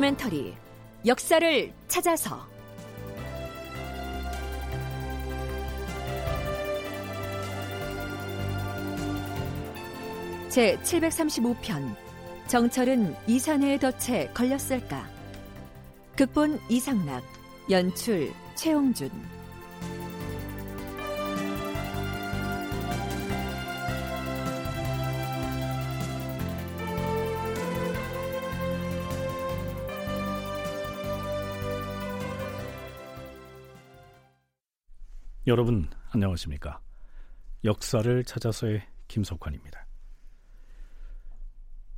다큐멘터리 역사를 찾아서. 제 735편 정철은 이산해에 덫에 걸렸을까? 극본 이상락 연출 최홍준 여러분 안녕하십니까? 역사를 찾아서의 김석환입니다.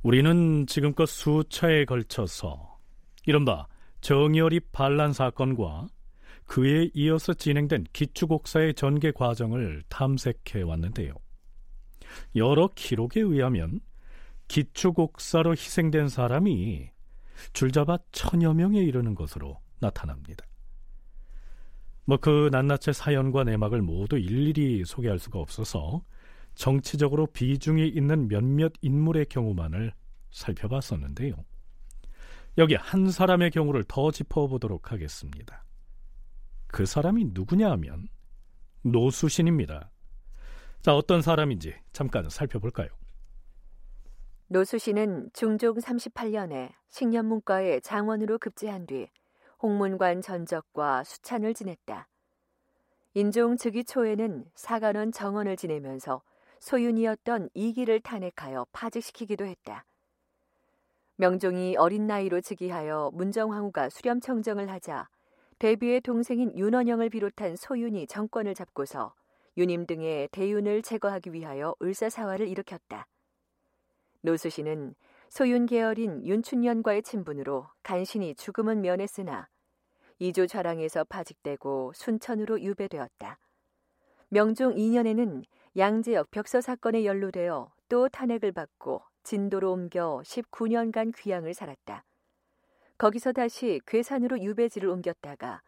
우리는 지금껏 수차에 걸쳐서 이른바 정열입 반란 사건과 그에 이어서 진행된 기축옥사의 전개 과정을 탐색해 왔는데요. 여러 기록에 의하면 기축옥사로 희생된 사람이 줄잡아 천여 명에 이르는 것으로 나타납니다. 뭐 그 낱낱의 사연과 내막을 모두 일일이 소개할 수가 없어서 정치적으로 비중이 있는 몇몇 인물의 경우만을 살펴봤었는데요. 여기 한 사람의 경우를 더 짚어보도록 하겠습니다. 그 사람이 누구냐 하면 노수신입니다. 자, 어떤 사람인지 잠깐 살펴볼까요? 노수신은 중종 38년에 식년문과의 장원으로 급제한 뒤 홍문관 전적과 수찬을 지냈다. 인종 즉위 초에는 사관원 정원을 지내면서 소윤이었던 이기를 탄핵하여 파직시키기도 했다. 명종이 어린 나이로 즉위하여 문정황후가 수렴청정을 하자 대비의 동생인 윤원영을 비롯한 소윤이 정권을 잡고서 유님 등의 대윤을 제거하기 위하여 을사사화를 일으켰다. 노수신은 소윤 계열인 윤춘년과의 친분으로 간신히 죽음은 면했으나 이조 좌랑에서 파직되고 순천으로 유배되었다. 명종 2년에는 양재역 벽서 사건에 연루되어 또 탄핵을 받고 진도로 옮겨 19년간 귀양을 살았다. 거기서 다시 괴산으로 유배지를 옮겼다가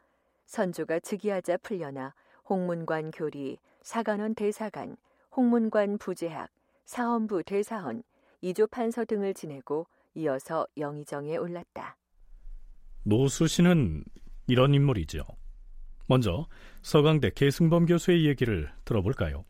선조가 즉위하자 풀려나 홍문관 교리, 사관원 대사관, 홍문관 부재학, 사헌부 대사헌, 이조 판서 등을 지내고 이어서 영의정에 올랐다. 노수신은 이런 인물이죠. 먼저 서강대 계승범 교수의 얘기를 들어볼까요?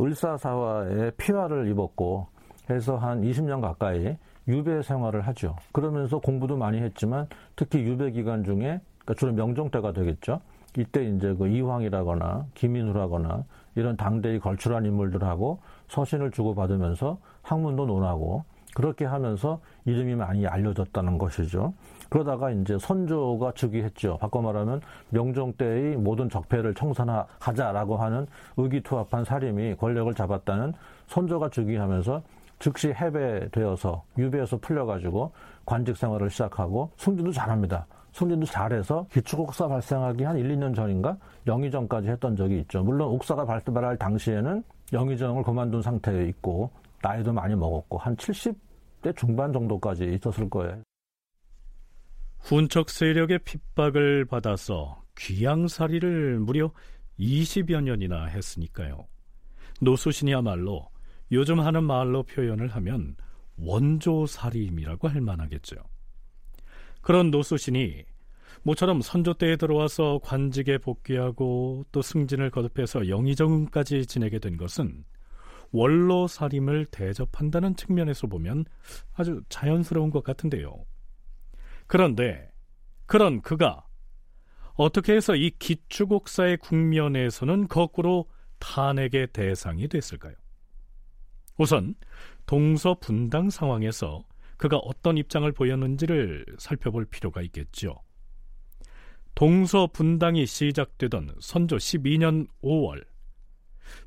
을사사화에 피화를 입었고 해서 한 20년 가까이 유배 생활을 하죠. 그러면서 공부도 많이 했지만 특히 유배 기간 중에 그러니까 주로 명종 때가 되겠죠. 이때 이제 그 이황이라거나 김인후라거나 이런 당대의 걸출한 인물들하고 서신을 주고받으면서 학문도 논하고 그렇게 하면서 이름이 많이 알려졌다는 것이죠. 그러다가 이제 선조가 즉위했죠. 바꿔 말하면 명종 때의 모든 적폐를 청산하자라고 하는 의기투합한 사림이 권력을 잡았다는 선조가 즉위하면서 즉시 해배되어서 유배에서 풀려가지고 관직 생활을 시작하고 승진도 잘합니다. 승진도 잘해서 기축옥사 발생하기 한 1, 2년 전인가 영의정까지 했던 적이 있죠. 물론 옥사가 발발할 당시에는 영의정을 그만둔 상태에 있고 나이도 많이 먹었고 한 70대 중반 정도까지 있었을 거예요. 훈척 세력의 핍박을 받아서 귀양살이를 무려 20여 년이나 했으니까요. 노수신이야말로 요즘 하는 말로 표현을 하면 원조살임이라고 할 만하겠죠. 그런 노수신이 모처럼 선조 때에 들어와서 관직에 복귀하고 또 승진을 거듭해서 영의정까지 지내게 된 것은 원로살임을 대접한다는 측면에서 보면 아주 자연스러운 것 같은데요. 그런데 그런 그가 어떻게 해서 이 기축옥사의 국면에서는 거꾸로 탄핵의 대상이 됐을까요? 우선 동서 분당 상황에서 그가 어떤 입장을 보였는지를 살펴볼 필요가 있겠죠. 동서 분당이 시작되던 선조 12년 5월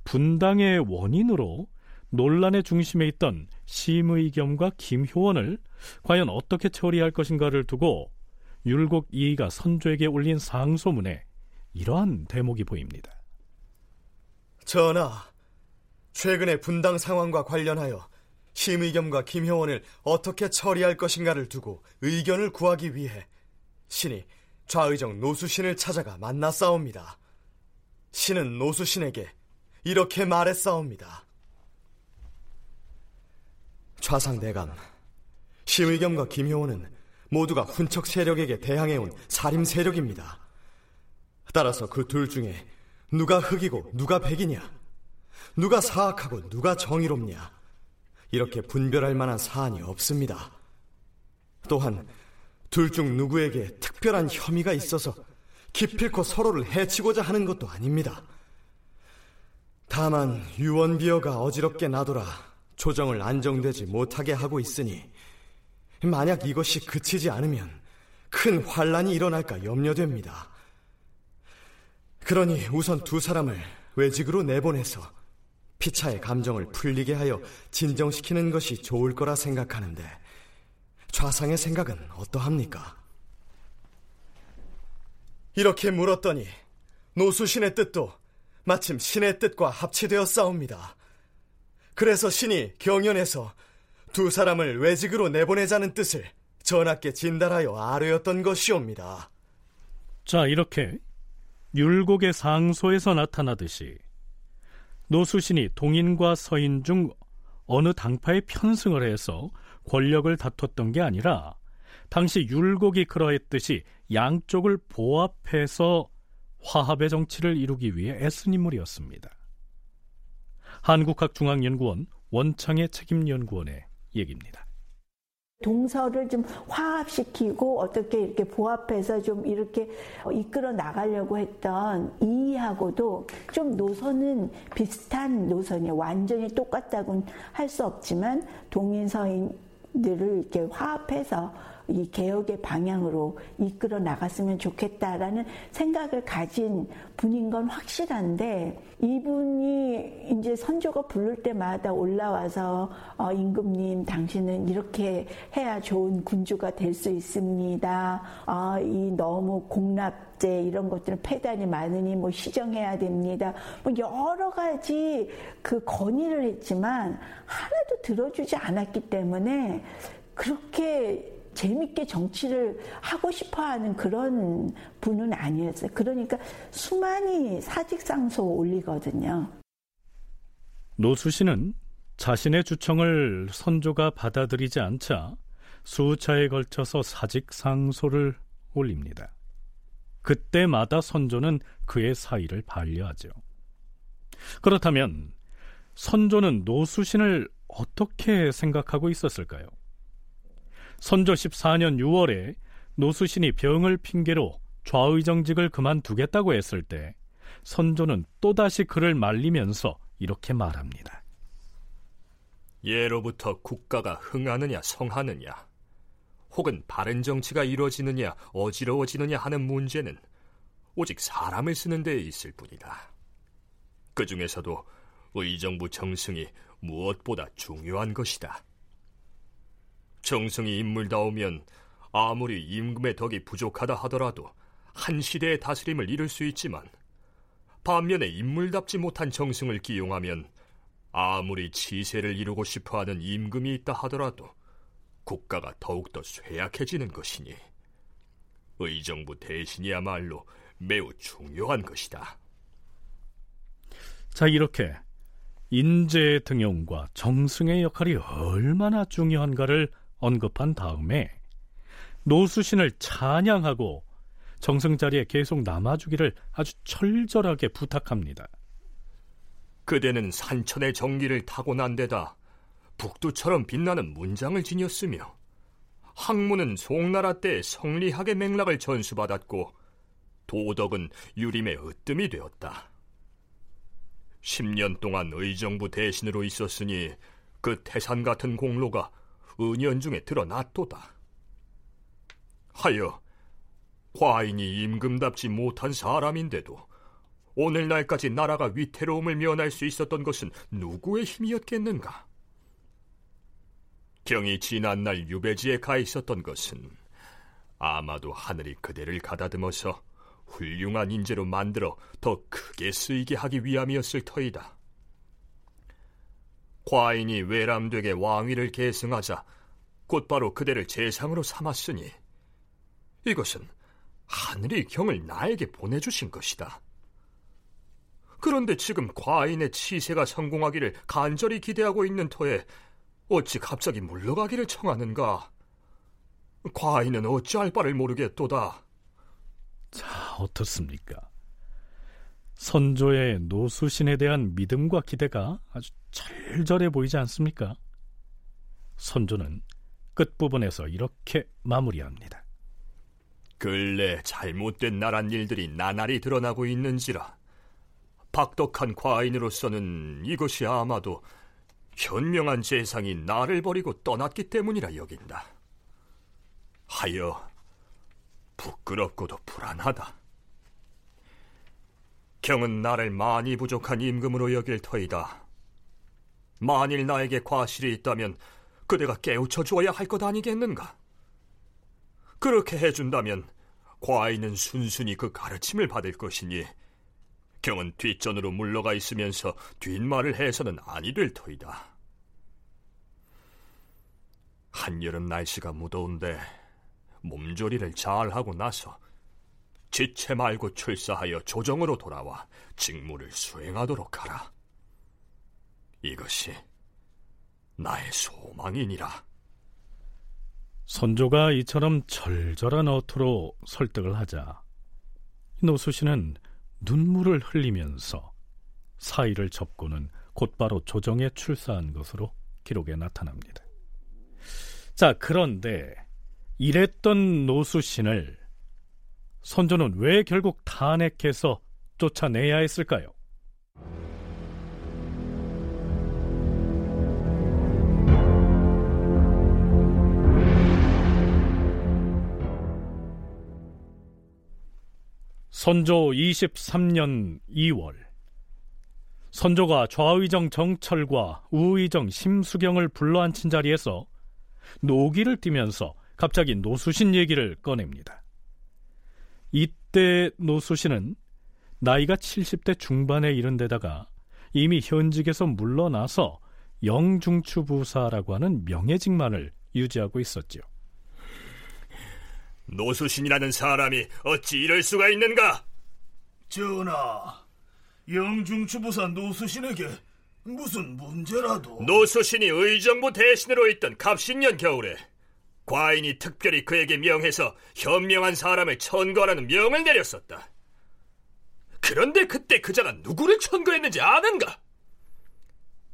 분당의 원인으로 논란의 중심에 있던 심의겸과 김효원을 과연 어떻게 처리할 것인가를 두고 율곡 이의가 선조에게 올린 상소문에 이러한 대목이 보입니다. 전하, 최근의 분당 상황과 관련하여 심의겸과 김효원을 어떻게 처리할 것인가를 두고 의견을 구하기 위해 신이 좌의정 노수신을 찾아가 만나 싸웁니다. 신은 노수신에게 이렇게 말했사옵니다. 좌상대감, 심의겸과 김효원은 모두가 훈척 세력에게 대항해온 살림 세력입니다. 따라서 그 둘 중에 누가 흑이고 누가 백이냐, 누가 사악하고 누가 정의롭냐, 이렇게 분별할 만한 사안이 없습니다. 또한 둘 중 누구에게 특별한 혐의가 있어서 기필코 서로를 해치고자 하는 것도 아닙니다. 다만 유언비어가 어지럽게 나돌아 조정을 안정되지 못하게 하고 있으니 만약 이것이 그치지 않으면 큰 환란이 일어날까 염려됩니다. 그러니 우선 두 사람을 외직으로 내보내서 피차의 감정을 풀리게 하여 진정시키는 것이 좋을 거라 생각하는데 좌상의 생각은 어떠합니까? 이렇게 물었더니 노수 신의 뜻도 마침 신의 뜻과 합치되어 싸웁니다. 그래서 신이 경연에서 두 사람을 외직으로 내보내자는 뜻을 전하께 진달하여 아뢰었던 것이옵니다. 자, 이렇게 율곡의 상소에서 나타나듯이 노수신이 동인과 서인 중 어느 당파에 편승을 해서 권력을 다퉜던 게 아니라 당시 율곡이 그러했듯이 양쪽을 보합해서 화합의 정치를 이루기 위해 애쓴 인물이었습니다. 한국학중앙연구원 원창의 책임연구원의 얘기입니다. 동서를 좀 화합시키고 어떻게 이렇게 보합해서 좀 이렇게 이끌어 나가려고 했던 이하고도 좀 노선은 비슷한 노선이에요. 완전히 똑같다고는 할 수 없지만 동인 서인들을 이렇게 화합해서 이 개혁의 방향으로 이끌어 나갔으면 좋겠다라는 생각을 가진 분인 건 확실한데 이분이 이제 선조가 부를 때마다 올라와서 어, 임금님 당신은 이렇게 해야 좋은 군주가 될 수 있습니다. 어, 이 너무 공납제 이런 것들은 폐단이 많으니 뭐 시정해야 됩니다. 뭐 여러 가지 그 건의를 했지만 하나도 들어주지 않았기 때문에 그렇게 재밌게 정치를 하고 싶어 하는 그런 분은 아니었어요. 그러니까 수많이 사직상소 올리거든요. 노수 씨는 자신의 주청을 선조가 받아들이지 않자 수차에 걸쳐서 사직상소를 올립니다. 그때마다 선조는 그의 사의를 반려하죠. 그렇다면 선조는 노수신을 어떻게 생각하고 있었을까요? 선조 14년 6월에 노수신이 병을 핑계로 좌의정직을 그만두겠다고 했을 때 선조는 또다시 그를 말리면서 이렇게 말합니다. 예로부터 국가가 흥하느냐 성하느냐 혹은 바른 정치가 이루어지느냐 어지러워지느냐 하는 문제는 오직 사람을 쓰는 데에 있을 뿐이다. 그 중에서도 의정부 정승이 무엇보다 중요한 것이다. 정승이 인물다우면 아무리 임금의 덕이 부족하다 하더라도 한 시대의 다스림을 이룰 수 있지만 반면에 인물답지 못한 정승을 기용하면 아무리 치세를 이루고 싶어하는 임금이 있다 하더라도 국가가 더욱더 쇠약해지는 것이니 의정부 대신이야말로 매우 중요한 것이다. 자 이렇게 인재의 등용과 정승의 역할이 얼마나 중요한가를 언급한 다음에 노수신을 찬양하고 정승 자리에 계속 남아주기를 아주 철저하게 부탁합니다. 그대는 산천의 정기를 타고난 데다 북두처럼 빛나는 문장을 지녔으며 학문은 송나라 때 성리학의 맥락을 전수받았고 도덕은 유림의 으뜸이 되었다. 10년 동안 의정부 대신으로 있었으니 그 태산 같은 공로가 은연중에 드러났도다. 하여 과인이 임금답지 못한 사람인데도 오늘날까지 나라가 위태로움을 면할 수 있었던 것은 누구의 힘이었겠는가? 경이 지난 날 유배지에 가 있었던 것은 아마도 하늘이 그대를 가다듬어서 훌륭한 인재로 만들어 더 크게 쓰이게 하기 위함이었을 터이다. 과인이 외람되게 왕위를 계승하자 곧바로 그대를 재상으로 삼았으니 이것은 하늘이 경을 나에게 보내주신 것이다. 그런데 지금 과인의 치세가 성공하기를 간절히 기대하고 있는 터에 어찌 갑자기 물러가기를 청하는가? 과인은 어찌할 바를 모르겠도다. 자, 어떻습니까? 선조의 노수신에 대한 믿음과 기대가 아주 절절해 보이지 않습니까? 선조는 끝부분에서 이렇게 마무리합니다. 근래 잘못된 나란 일들이 나날이 드러나고 있는지라 박덕한 과인으로서는 이것이 아마도 현명한 재상이 나를 버리고 떠났기 때문이라 여긴다. 하여 부끄럽고도 불안하다. 경은 나를 많이 부족한 임금으로 여길 터이다. 만일 나에게 과실이 있다면 그대가 깨우쳐 주어야 할 것 아니겠는가? 그렇게 해준다면 과인은 순순히 그 가르침을 받을 것이니 경은 뒷전으로 물러가 있으면서 뒷말을 해서는 아니 될 터이다. 한여름 날씨가 무더운데 몸조리를 잘하고 나서 지체 말고 출사하여 조정으로 돌아와 직무를 수행하도록 하라. 이것이 나의 소망이니라. 선조가 이처럼 절절한 어투로 설득을 하자 노수신은 눈물을 흘리면서 사의를 접고는 곧바로 조정에 출사한 것으로 기록에 나타납니다. 자, 그런데 이랬던 노수신을 선조는 왜 결국 탄핵해서 쫓아내야 했을까요? 선조 23년 2월 선조가 좌의정 정철과 우의정 심수경을 불러앉힌 자리에서 노기를 띠면서 갑자기 노수신 얘기를 꺼냅니다. 이때 노수신은 나이가 70대 중반에 이른 데다가 이미 현직에서 물러나서 영중추부사라고 하는 명예직만을 유지하고 있었지요. 노수신이라는 사람이 어찌 이럴 수가 있는가? 전하, 영중추부사 노수신에게 무슨 문제라도 노수신이 의정부 대신으로 있던 갑신년 겨울에 과인이 특별히 그에게 명해서 현명한 사람을 천거하라는 명을 내렸었다. 그런데 그때 그자가 누구를 천거했는지 아는가?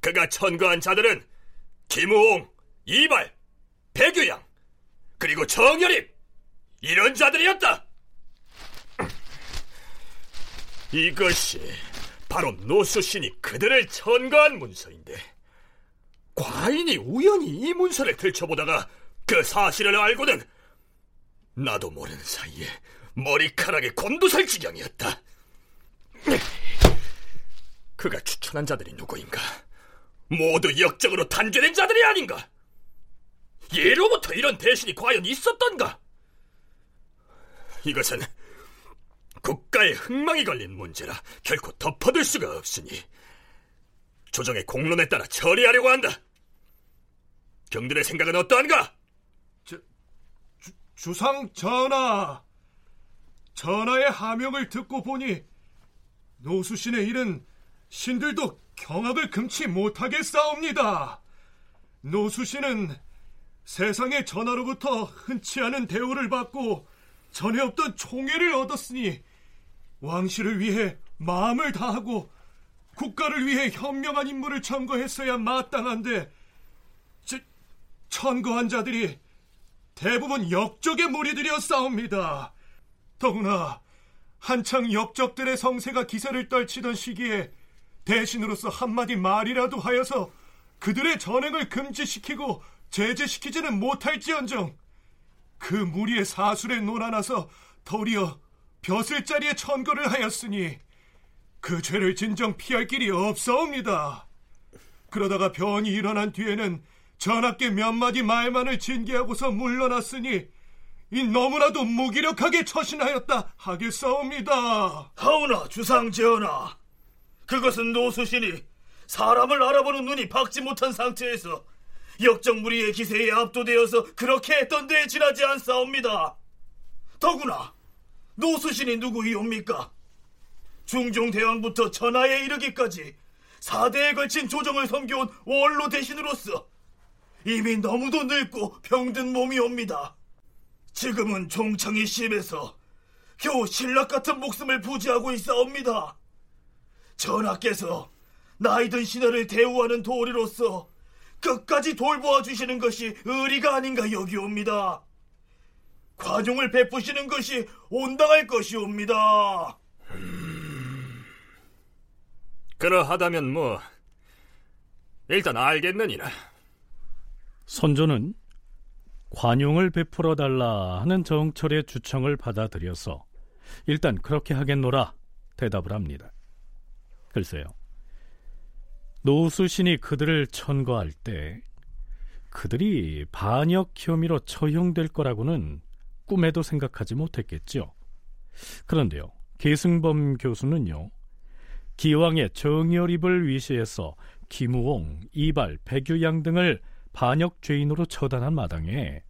그가 천거한 자들은 김우홍, 이발, 배규양, 그리고 정열입 이런 자들이었다. 이것이 바로 노수신이 그들을 천거한 문서인데 과인이 우연히 이 문서를 들춰보다가 그 사실을 알고는 나도 모르는 사이에 머리카락에 곤두설 지경이었다. 그가 추천한 자들이 누구인가? 모두 역적으로 단죄된 자들이 아닌가? 예로부터 이런 대신이 과연 있었던가? 이것은 국가의 흥망이 걸린 문제라 결코 덮어둘 수가 없으니 조정의 공론에 따라 처리하려고 한다. 경들의 생각은 어떠한가? 주, 주상 전하, 전하의 하명을 듣고 보니 노수신의 일은 신들도 경악을 금치 못하겠사옵니다. 노수신은 세상의 전하로부터 흔치 않은 대우를 받고 전에 없던 총애를 얻었으니 왕실을 위해 마음을 다하고 국가를 위해 현명한 임무를 천거했어야 마땅한데 저, 천거한 자들이 대부분 역적의 무리들이어 싸웁니다. 더구나 한창 역적들의 성세가 기세를 떨치던 시기에 대신으로서 한마디 말이라도 하여서 그들의 전행을 금지시키고 제재시키지는 못할지언정 그 무리의 사술에 놀아나서 도리어 벼슬 자리에 천거를 하였으니 그 죄를 진정 피할 길이 없사옵니다. 그러다가 변이 일어난 뒤에는 전하께 몇 마디 말만을 징계하고서 물러났으니 이 너무나도 무기력하게 처신하였다 하겠사옵니다. 하오나 주상 전하, 그것은 노수신이 사람을 알아보는 눈이 박지 못한 상태에서 역정무리의 기세에 압도되어서 그렇게 했던 데에 지나지 않사옵니다. 더구나 노수신이 누구이옵니까? 중종대왕부터 전하에 이르기까지 4대에 걸친 조정을 섬겨온 원로 대신으로서 이미 너무도 늙고 병든 몸이 옵니다. 지금은 종청이 심해서 겨우 신락 같은 목숨을 부지하고 있사옵니다. 전하께서 나이든 시대를 대우하는 도리로서 끝까지 돌보아 주시는 것이 의리가 아닌가 여기옵니다. 관용을 베푸시는 것이 온당할 것이옵니다. 음... 그러하다면 뭐 일단 알겠느니라. 선조는 관용을 베풀어 달라 하는 정철의 주청을 받아들여서 일단 그렇게 하겠노라 대답을 합니다. 글쎄요. 노수신이 그들을 천거할 때 그들이 반역 혐의로 처형될 거라고는 꿈에도 생각하지 못했겠죠. 그런데요, 계승범 교수는요, 기왕의 정열입을 위시해서 김우홍, 이발, 백유양 등을 반역 죄인으로 처단한 마당에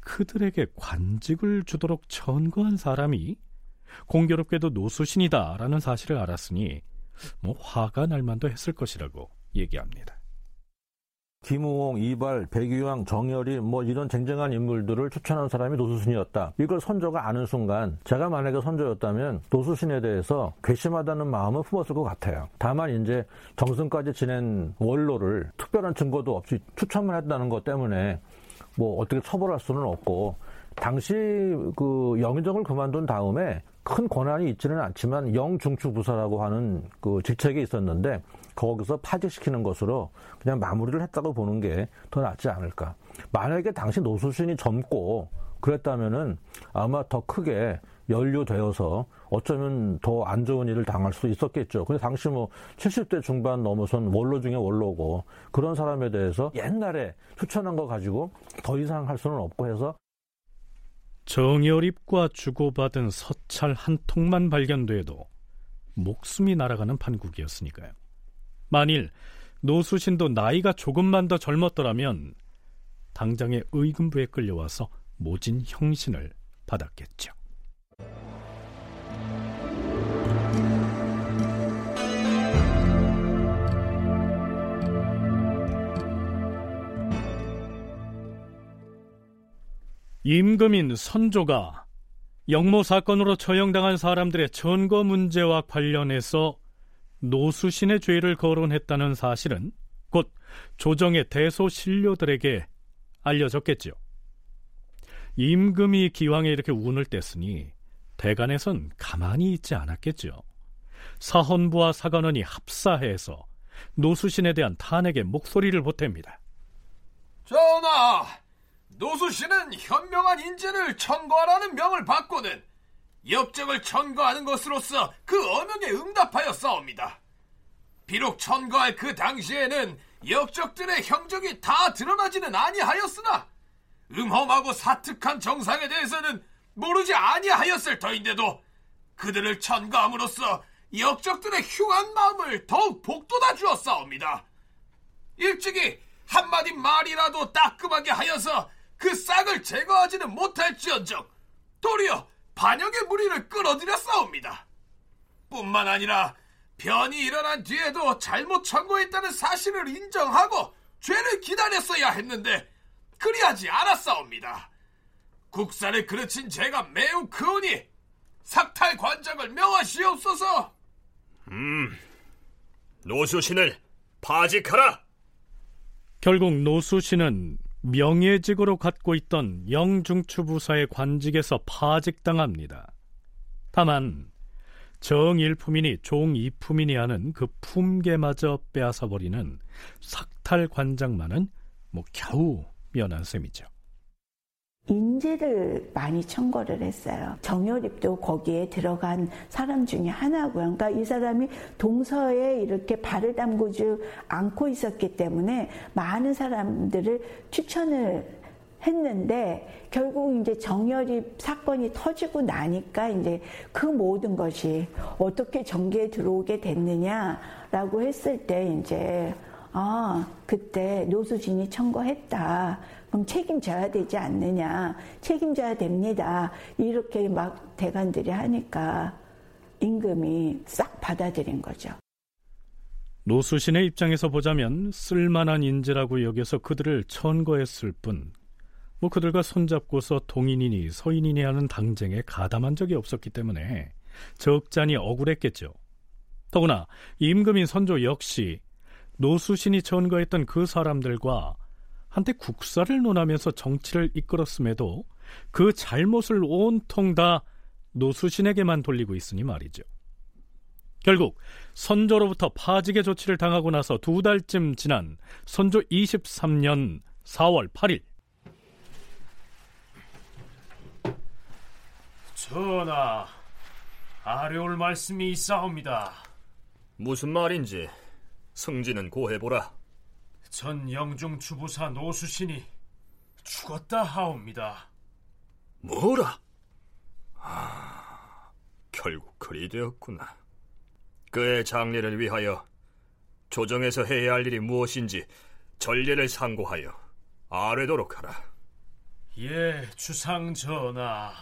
그들에게 관직을 주도록 천거한 사람이 공교롭게도 노수신이다라는 사실을 알았으니 뭐 화가 날 만도 했을 것이라고 얘기합니다. 김우홍, 이발, 백유양, 정열이 뭐 이런 쟁쟁한 인물들을 추천한 사람이 노수신이었다. 이걸 선조가 아는 순간 제가 만약에 선조였다면 노수신에 대해서 괘씸하다는 마음을 품었을 것 같아요. 다만 이제 정승까지 지낸 원로를 특별한 증거도 없이 추천만 했다는 것 때문에 뭐 어떻게 처벌할 수는 없고 당시 그 영의정을 그만둔 다음에 큰 권한이 있지는 않지만 영중추부사라고 하는 그 직책이 있었는데 거기서 파직시키는 것으로 그냥 마무리를 했다고 보는 게 더 낫지 않을까. 만약에 당시 노수신이 젊고 그랬다면은 아마 더 크게 연루되어서 어쩌면 더 안 좋은 일을 당할 수 있었겠죠. 근데 당시 뭐 70대 중반 넘어선 원로 중에 원로고 그런 사람에 대해서 옛날에 추천한 거 가지고 더 이상 할 수는 없고 해서 정열입과 주고받은 서찰 한 통만 발견돼도 목숨이 날아가는 판국이었으니까요. 만일 노수신도 나이가 조금만 더 젊었더라면 당장의 의금부에 끌려와서 모진 형신을 받았겠죠. 임금인 선조가 영모 사건으로 처형당한 사람들의 전거 문제와 관련해서 노수신의 죄를 거론했다는 사실은 곧 조정의 대소신료들에게 알려졌겠죠. 임금이 기왕에 이렇게 운을 뗐으니 대간에선 가만히 있지 않았겠죠. 사헌부와 사관원이 합사해서 노수신에 대한 탄핵의 목소리를 보탭니다. 전하, 노수신은 현명한 인재를 천거하라는 명을 받고는 역적을 천거하는 것으로서 그 어명에 응답하여 싸웁니다. 비록 천거할 그 당시에는 역적들의 형적이 다 드러나지는 아니하였으나 음험하고 사특한 정상에 대해서는 모르지 아니하였을 터인데도 그들을 천거함으로써 역적들의 흉한 마음을 더욱 복돋아 주었사옵니다. 일찍이 한마디 말이라도 따끔하게 하여서 그 싹을 제거하지는 못할지언정 도리어 반역의 무리를 끌어들였사옵니다. 뿐만 아니라 변이 일어난 뒤에도 잘못 청구했다는 사실을 인정하고 죄를 기다렸어야 했는데 그리하지 않았사옵니다. 국사를 그르친 제가 매우 크오니 삭탈 관장을 명하시옵소서. 음, 노수신을 파직하라. 결국 노수신은 명예직으로 갖고 있던 영중추 부사의 관직에서 파직당합니다. 다만 정일품이니 종이품이니 하는 그 품계마저 빼앗아버리는 삭탈 관장만은 뭐 겨우 면한 셈이죠. 인재를 많이 청거를 했어요. 정열입도 거기에 들어간 사람 중에 하나고요. 그러니까 이 사람이 동서에 이렇게 발을 담그지 않고 있었기 때문에 많은 사람들을 추천을 했는데 결국 이제 정열입 사건이 터지고 나니까 이제 그 모든 것이 어떻게 전개에 들어오게 됐느냐라고 했을 때 이제 아 그때 노수진이 청거했다. 그럼 책임져야 되지 않느냐. 책임져야 됩니다. 이렇게 막 대관들이 하니까 임금이 싹 받아들인 거죠. 노수신의 입장에서 보자면 쓸만한 인재라고 여겨서 그들을 천거했을 뿐, 뭐 그들과 손잡고서 동인이니 서인이니 하는 당쟁에 가담한 적이 없었기 때문에 적잖이 억울했겠죠. 더구나 임금인 선조 역시 노수신이 전거했던 그 사람들과 한때 국사를 논하면서 정치를 이끌었음에도 그 잘못을 온통 다 노수신에게만 돌리고 있으니 말이죠. 결국 선조로부터 파직의 조치를 당하고 나서 두 달쯤 지난 선조 23년 4월 8일 전하, 아뢰올 말씀이 있사옵니다. 무슨 말인지 승진은 고해보라. 전 영중 주부사 노수신이 죽었다 하옵니다. 뭐라? 아, 결국 그리 되었구나. 그의 장례를 위하여 조정에서 해야 할 일이 무엇인지 전례를 상고하여 아뢰도록 하라. 예, 주상 전하.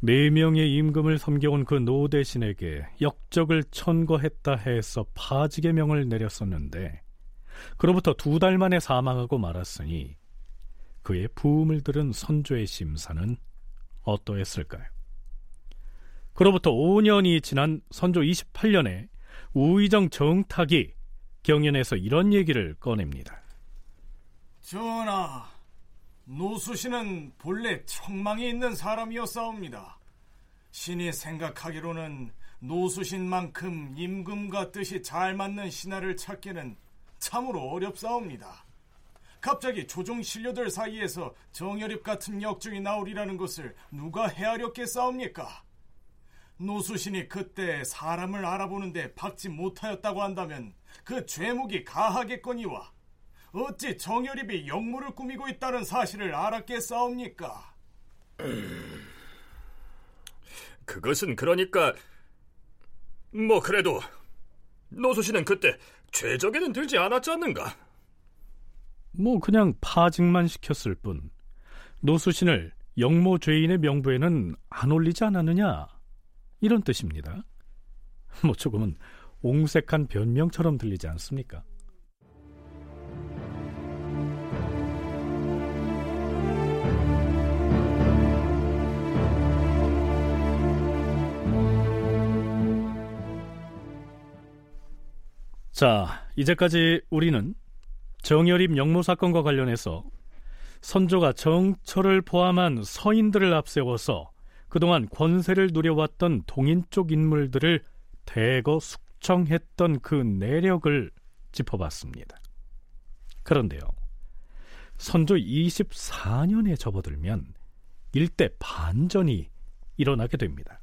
네 명의 임금을 섬겨온 그 노 대신에게 역적을 천거했다 해서 파직의 명을 내렸었는데 그로부터 두 달 만에 사망하고 말았으니 그의 부음을 들은 선조의 심사는 어떠했을까요? 그로부터 5년이 지난 선조 28년에 우의정 정탁이 경연에서 이런 얘기를 꺼냅니다. 전하, 노수신은 본래 청망이 있는 사람이었사옵니다. 신이 생각하기로는 노수신만큼 임금과 뜻이 잘 맞는 신하를 찾기는 참으로 어렵사옵니다. 갑자기 조종 신료들 사이에서 정열입 같은 역정이 나오리라는 것을 누가 헤아렸겠사옵니까? 노수신이 그때 사람을 알아보는데 박지 못하였다고 한다면 그 죄목이 가하겠거니와 어찌 정열입이 역무를 꾸미고 있다는 사실을 알았겠사옵니까? 그것은 그러니까 뭐 그래도 노수신은 그때 죄적에는 들지 않았지 않는가? 뭐 그냥 파직만 시켰을 뿐 노수신을 영모 죄인의 명부에는 안 올리지 않았느냐 이런 뜻입니다. 뭐 조금은 옹색한 변명처럼 들리지 않습니까? 자, 이제까지 우리는 정열입 영모 사건과 관련해서 선조가 정철을 포함한 서인들을 앞세워서 그동안 권세를 누려왔던 동인 쪽 인물들을 대거 숙청했던 그 내력을 짚어봤습니다. 그런데요, 선조 24년에 접어들면 일대 반전이 일어나게 됩니다.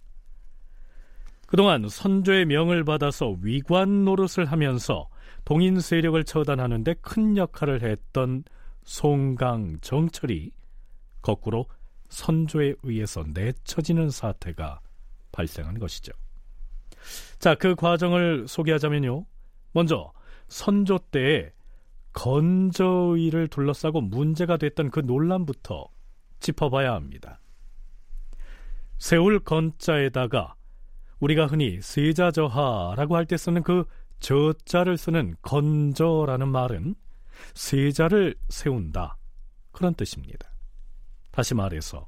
그동안 선조의 명을 받아서 위관 노릇을 하면서 동인 세력을 처단하는 데 큰 역할을 했던 송강 정철이 거꾸로 선조에 의해서 내쳐지는 사태가 발생한 것이죠. 자, 그 과정을 소개하자면요. 먼저 선조 때에 건저의를 둘러싸고 문제가 됐던 그 논란부터 짚어봐야 합니다. 세울 건자에다가 우리가 흔히 세자저하라고 할 때 쓰는 그 저자를 쓰는 건저라는 말은 세자를 세운다 그런 뜻입니다. 다시 말해서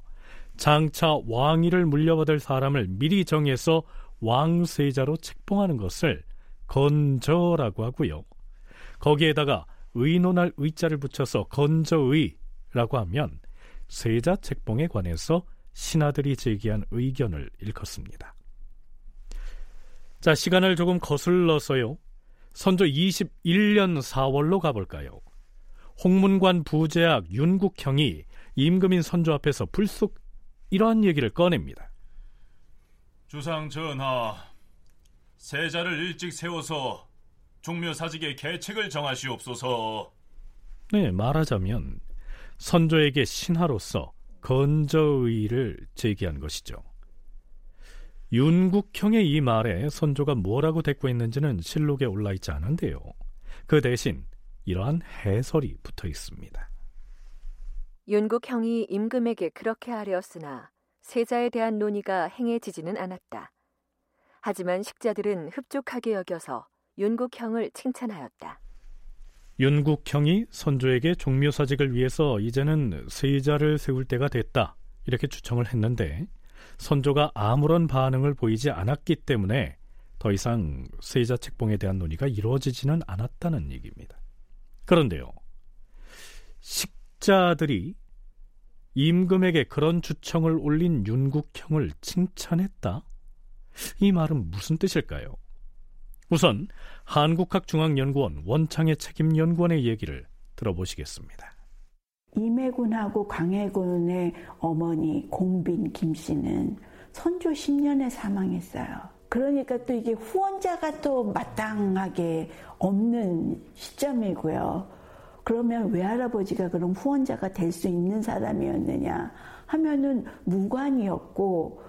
장차 왕위를 물려받을 사람을 미리 정해서 왕세자로 책봉하는 것을 건저라고 하고요. 거기에다가 의논할 의자를 붙여서 건저의라고 하면 세자 책봉에 관해서 신하들이 제기한 의견을 일컫습니다. 자, 시간을 조금 거슬러서요. 선조 21년 4월로 가볼까요? 홍문관 부제학 윤국형이 임금인 선조 앞에서 불쑥 이러한 얘기를 꺼냅니다. 주상 전하, 세자를 일찍 세워서 종묘사직의 계책을 정하시옵소서. 네, 말하자면 선조에게 신하로서 건저의를 제기한 것이죠. 윤국형의 이 말에 선조가 뭐라고 대꾸했는지는 실록에 올라 있지 않은데요. 그 대신 이러한 해설이 붙어 있습니다. 윤국형이 임금에게 그렇게 하려으나 세자에 대한 논의가 행해지지는 않았다. 하지만 식자들은 흡족하게 여겨서 윤국형을 칭찬하였다. 윤국형이 선조에게 종묘사직을 위해서 이제는 세자를 세울 때가 됐다 이렇게 추청을 했는데 선조가 아무런 반응을 보이지 않았기 때문에 더 이상 세자 책봉에 대한 논의가 이루어지지는 않았다는 얘기입니다. 그런데요, 식자들이 임금에게 그런 추청을 올린 윤국형을 칭찬했다? 이 말은 무슨 뜻일까요? 우선 한국학중앙연구원 원창의 책임연구원의 얘기를 들어보시겠습니다. 임해군하고 광해군의 어머니 공빈 김 씨는 선조 10년에 사망했어요. 그러니까 또 이게 후원자가 또 마땅하게 없는 시점이고요. 그러면 외할아버지가 그럼 후원자가 될 수 있는 사람이었느냐 하면은 무관이었고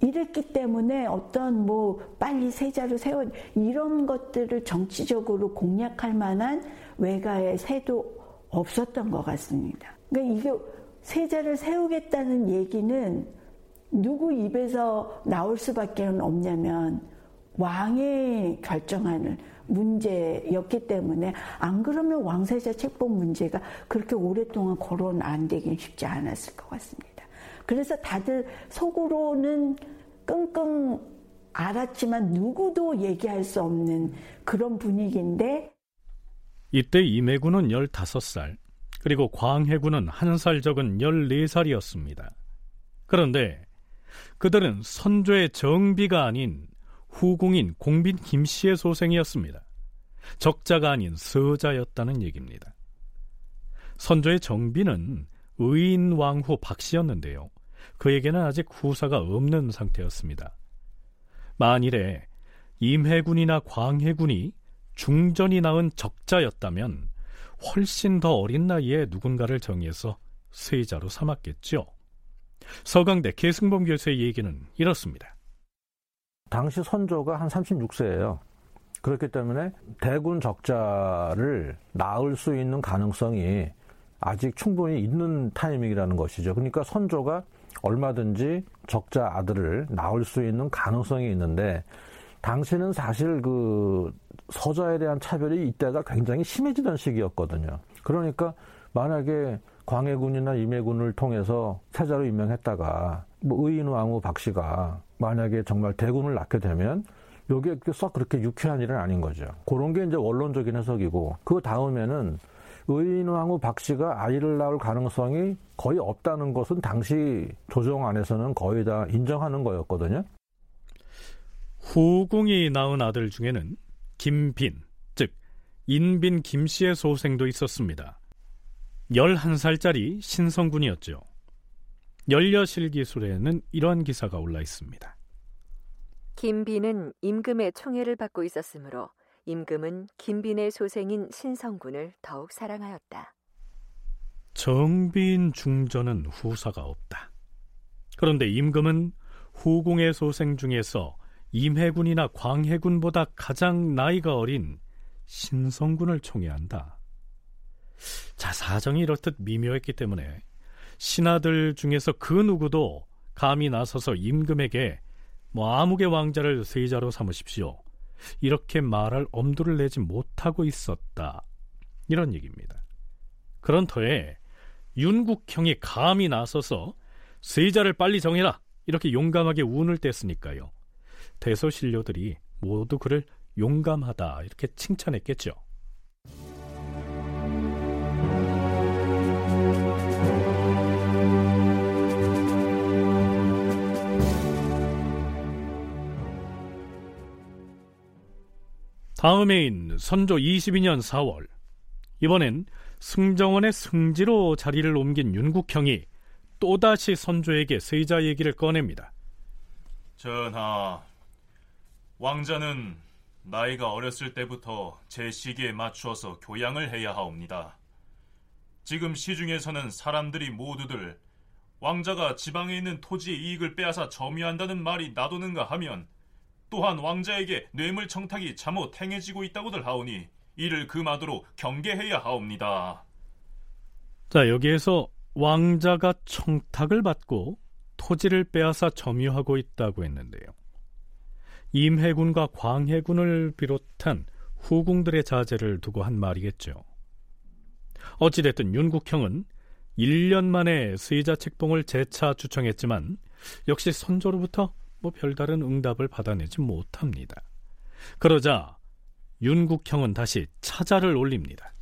이랬기 때문에 어떤 뭐 빨리 세자를 세워 이런 것들을 정치적으로 공략할 만한 외가의 새도 없었던 것 같습니다. 그러니까 이게 세자를 세우겠다는 얘기는 누구 입에서 나올 수밖에 없냐면 왕의 결정하는 문제였기 때문에 안 그러면 왕세자 책봉 문제가 그렇게 오랫동안 거론 안 되긴 쉽지 않았을 것 같습니다. 그래서 다들 속으로는 끙끙 알았지만 누구도 얘기할 수 없는 그런 분위기인데 이때 임해군은 15살 그리고 광해군은 한 살 적은 14살이었습니다. 그런데 그들은 선조의 정비가 아닌 후궁인 공빈 김씨의 소생이었습니다. 적자가 아닌 서자였다는 얘기입니다. 선조의 정비는 의인 왕후 박씨였는데요. 그에게는 아직 후사가 없는 상태였습니다. 만일에 임해군이나 광해군이 중전이 낳은 적자였다면 훨씬 더 어린 나이에 누군가를 정해서 세자로 삼았겠죠. 서강대 계승범 교수의 얘기는 이렇습니다. 당시 선조가 한 36세예요. 그렇기 때문에 대군 적자를 낳을 수 있는 가능성이 아직 충분히 있는 타이밍이라는 것이죠. 그러니까 선조가 얼마든지 적자 아들을 낳을 수 있는 가능성이 있는데 당시는 사실 그 서자에 대한 차별이 이때가 굉장히 심해지던 시기였거든요. 그러니까 만약에 광해군이나 임해군을 통해서 세자로 임명했다가 뭐 의인 왕후 박씨가 만약에 정말 대군을 낳게 되면 요게 썩 그렇게 유쾌한 일은 아닌 거죠. 그런 게 이제 원론적인 해석이고 그 다음에는 의인 왕후 박 씨가 아이를 낳을 가능성이 거의 없다는 것은 당시 조정 안에서는 거의 다 인정하는 거였거든요. 후궁이 낳은 아들 중에는 김빈, 즉 인빈 김 씨의 소생도 있었습니다. 11살짜리 신성군이었죠. 열려실 기술에는 이러한 기사가 올라 있습니다. 김빈은 임금의 총애를 받고 있었으므로 임금은 김빈의 소생인 신성군을 더욱 사랑하였다. 정빈 중전은 후사가 없다. 그런데 임금은 후궁의 소생 중에서 임해군이나 광해군보다 가장 나이가 어린 신성군을 총애한다. 자, 사정이 이렇듯 미묘했기 때문에 신하들 중에서 그 누구도 감히 나서서 임금에게 뭐 아무개 왕자를 세자로 삼으십시오. 이렇게 말할 엄두를 내지 못하고 있었다. 이런 얘기입니다. 그런 터에 윤국형이 감히 나서서 세자를 빨리 정해라. 이렇게 용감하게 운을 뗐으니까요. 대소신료들이 모두 그를 용감하다 이렇게 칭찬했겠죠. 다음 해인 선조 22년 4월 이번엔 승정원의 승지로 자리를 옮긴 윤국형이 또다시 선조에게 세자 얘기를 꺼냅니다. 전하, 왕자는 나이가 어렸을 때부터 제 시기에 맞추어서 교양을 해야 하옵니다. 지금 시중에서는 사람들이 모두들 왕자가 지방에 있는 토지의 이익을 빼앗아 점유한다는 말이 나도는가 하면 또한 왕자에게 뇌물 청탁이 잠옷 행해지고 있다고들 하오니 이를 금하도록 경계해야 하옵니다. 자, 여기에서 왕자가 청탁을 받고 토지를 빼앗아 점유하고 있다고 했는데요. 임해군과 광해군을 비롯한 후궁들의 자제를 두고 한 말이겠죠. 어찌됐든 윤국형은 1년 만에 스이자 책봉을 재차 추청했지만 역시 선조로부터 뭐 별다른 응답을 받아내지 못합니다. 그러자 윤국형은 다시 차자를 올립니다.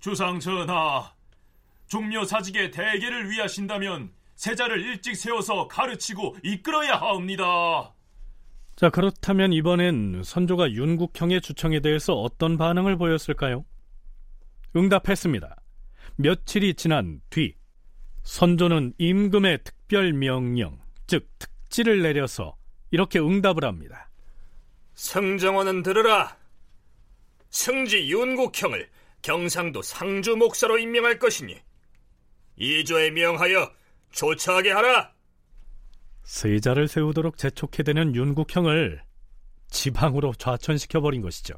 주상 전하, 종묘 사직의 대계를 위하신다면 세자를 일찍 세워서 가르치고 이끌어야 하옵니다. 자, 그렇다면 이번엔 선조가 윤국형의 주청에 대해서 어떤 반응을 보였을까요? 응답했습니다. 며칠이 지난 뒤 선조는 임금의 특별 명령, 즉 특지를 내려서 이렇게 응답을 합니다. 성정원은 들으라. 승지 윤국형을 경상도 상주 목사로 임명할 것이니 이조에 명하여 조처하게 하라. 세자를 세우도록 재촉해대는 윤국형을 지방으로 좌천시켜버린 것이죠.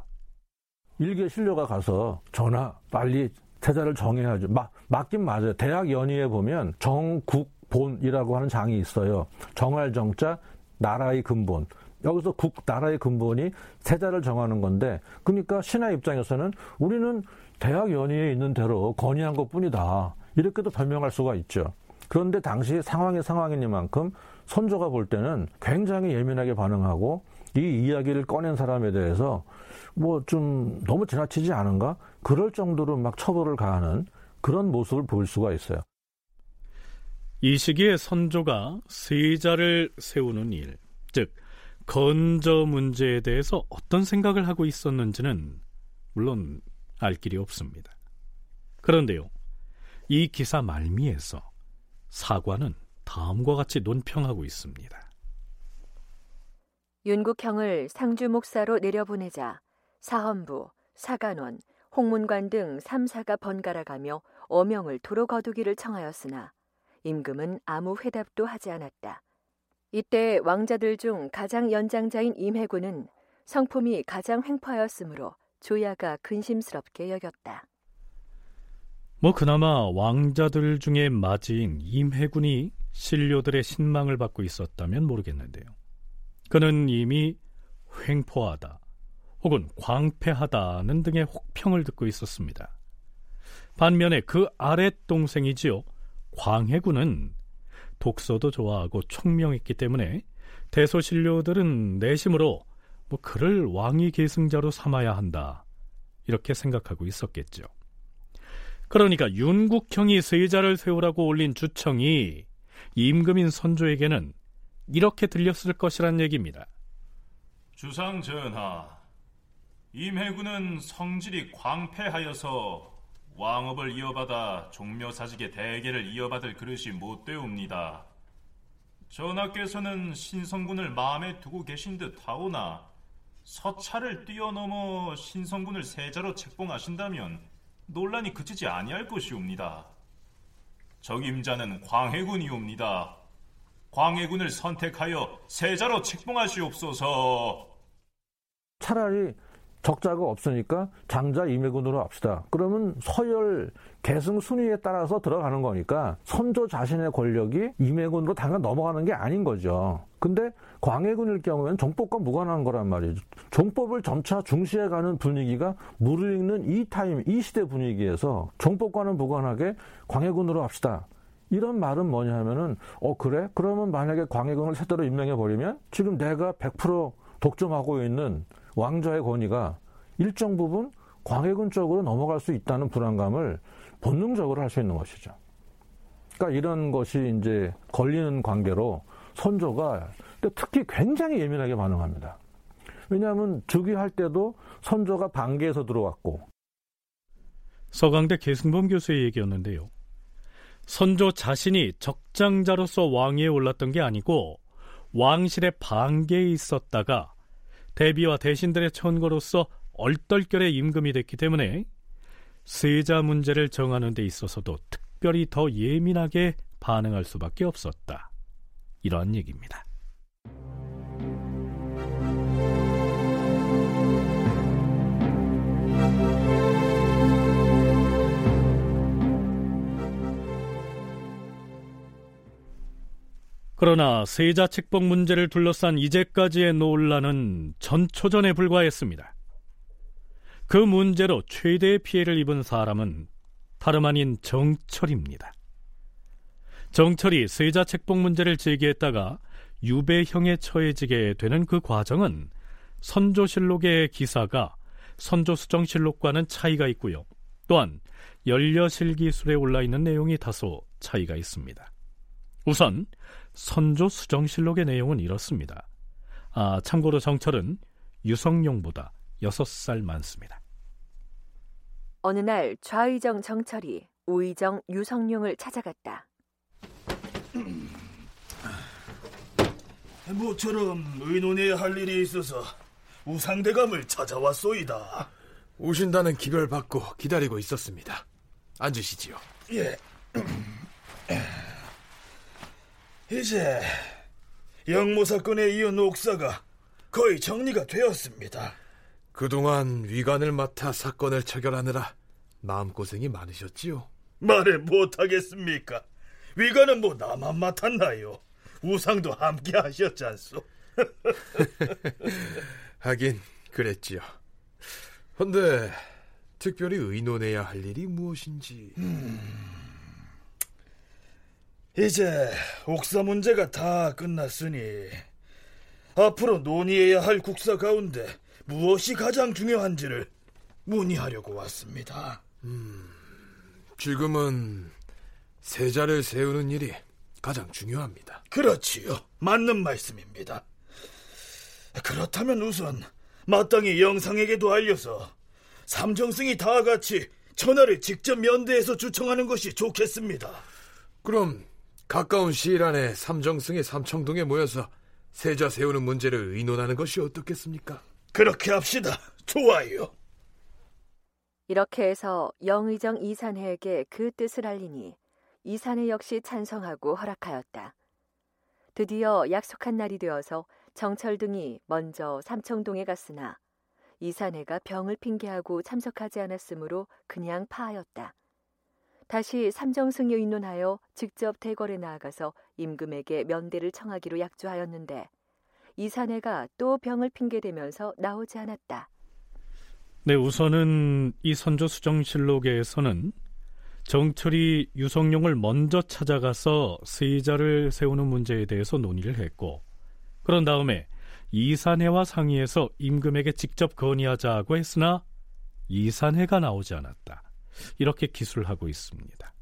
일개 신료가 가서 전하 빨리 세자를 정해야죠. 막, 맞긴 맞아요. 대학 연의에 보면 정국본이라고 하는 장이 있어요. 정할 정자, 나라의 근본. 여기서 국, 나라의 근본이 세자를 정하는 건데, 그러니까 신하 입장에서는 우리는 대학 연의에 있는 대로 건의한 것 뿐이다. 이렇게도 변명할 수가 있죠. 그런데 당시 상황이 상황이니만큼 선조가 볼 때는 굉장히 예민하게 반응하고 이 이야기를 꺼낸 사람에 대해서 뭐 좀 너무 지나치지 않은가? 그럴 정도로 막 처벌을 가하는 그런 모습을 보일 수가 있어요. 이 시기에 선조가 세자를 세우는 일, 즉 건저 문제에 대해서 어떤 생각을 하고 있었는지는 물론 알 길이 없습니다. 그런데요, 이 기사 말미에서 사관은 다음과 같이 논평하고 있습니다. 윤국형을 상주 목사로 내려보내자 사헌부, 사간원, 홍문관 등 3사가 번갈아가며 어명을 도로 거두기를 청하였으나 임금은 아무 회답도 하지 않았다. 이때 왕자들 중 가장 연장자인 임해군은 성품이 가장 횡포하였으므로 조야가 근심스럽게 여겼다. 뭐 그나마 왕자들 중에 맞이인 임해군이 신료들의 신망을 받고 있었다면 모르겠는데요. 그는 이미 횡포하다 혹은 광패하다는 등의 혹평을 듣고 있었습니다. 반면에 그 아랫 동생이지요. 광해군은 독서도 좋아하고 총명했기 때문에 대소신료들은 내심으로 뭐 그를 왕위 계승자로 삼아야 한다 이렇게 생각하고 있었겠죠. 그러니까 윤국형이 세자를 세우라고 올린 주청이 임금인 선조에게는 이렇게 들렸을 것이란 얘기입니다. 주상 전하, 임해군은 성질이 광패하여서 왕업을 이어받아 종묘사직의 대계를 이어받을 그릇이 못 되옵니다. 전하께서는 신성군을 마음에 두고 계신 듯 하오나 서차를 뛰어넘어 신성군을 세자로 책봉하신다면 논란이 그치지 아니할 것이옵니다. 적임자는 광해군이옵니다. 광해군을 선택하여 세자로 책봉하시옵소서. 차라리 적자가 없으니까 장자 임해군으로 합시다. 그러면 서열 계승 순위에 따라서 들어가는 거니까 선조 자신의 권력이 임해군으로 당연 넘어가는 게 아닌 거죠. 근데 광해군일 경우에는 정법과 무관한 거란 말이죠. 정법을 점차 중시해가는 분위기가 무르익는 이 타임, 이 시대 분위기에서 정법과는 무관하게 광해군으로 합시다. 이런 말은 뭐냐 하면은 어 그래? 그러면 만약에 광해군을 새대로 임명해 버리면 지금 내가 100% 독점하고 있는 왕좌의 권위가 일정 부분 광해군 쪽으로 넘어갈 수 있다는 불안감을 본능적으로 할 수 있는 것이죠. 그러니까 이런 것이 이제 걸리는 관계로 선조가 특히 굉장히 예민하게 반응합니다. 왜냐하면 즉위할 때도 선조가 반계에서 들어왔고 서강대 계승범 교수의 얘기였는데요. 선조 자신이 적장자로서 왕위에 올랐던 게 아니고 왕실의 반계에 있었다가 대비와 대신들의 천거로서 얼떨결에 임금이 됐기 때문에 세자 문제를 정하는 데 있어서도 특별히 더 예민하게 반응할 수밖에 없었다. 이러한 얘기입니다. 그러나 세자 책봉 문제를 둘러싼 이제까지의 논란은 전초전에 불과했습니다. 그 문제로 최대의 피해를 입은 사람은 다름 아닌 정철입니다. 정철이 세자 책봉 문제를 제기했다가 유배형에 처해지게 되는 그 과정은 선조실록의 기사가 선조수정실록과는 차이가 있고요. 또한 연려실기술에 올라 있는 내용이 다소 차이가 있습니다. 우선 선조수정실록의 내용은 이렇습니다. 아, 참고로 정철은 유성룡보다 6살 많습니다. 어느 날 좌의정 정철이 우의정 유성룡을 찾아갔다. 모처럼 의논해야 할 일이 있어서 우상대감을 찾아왔소이다. 오신다는 기별 받고 기다리고 있었습니다. 앉으시지요. 예. 이제 영모 사건에 이은 옥사가 거의 정리가 되었습니다. 그동안 위관을 맡아 사건을 처결하느라 마음고생이 많으셨지요? 말을 못하겠습니까? 위관은 뭐 나만 맡았나요? 우상도 함께 하셨지 않소? 하긴 그랬지요. 헌데 특별히 의논해야 할 일이 무엇인지... 음... 이제 옥사 문제가 다 끝났으니 앞으로 논의해야 할 국사 가운데 무엇이 가장 중요한지를 문의하려고 왔습니다. 음, 지금은 세자를 세우는 일이 가장 중요합니다. 그렇지요. 맞는 말씀입니다. 그렇다면 우선 마땅히 영상에게도 알려서 삼정승이 다 같이 전하를 직접 면대해서 주청하는 것이 좋겠습니다. 그럼 가까운 시일 안에 삼정승이 삼청동에 모여서 세자 세우는 문제를 의논하는 것이 어떻겠습니까? 그렇게 합시다. 좋아요. 이렇게 해서 영의정 이산해에게 그 뜻을 알리니 이산해 역시 찬성하고 허락하였다. 드디어 약속한 날이 되어서 정철 등이 먼저 삼청동에 갔으나 이산해가 병을 핑계하고 참석하지 않았으므로 그냥 파하였다. 다시 삼정승에 의논하여 직접 대궐에 나아가서 임금에게 면대를 청하기로 약조하였는데 이 사내가 또 병을 핑계대면서 나오지 않았다. 네, 우선은 이 선조 수정실록에서는 정철이 유성룡을 먼저 찾아가서 세자를 세우는 문제에 대해서 논의를 했고 그런 다음에 이산해와 상의해서 임금에게 직접 건의하자고 했으나 이산해가 나오지 않았다. 이렇게 기술하고 있습니다.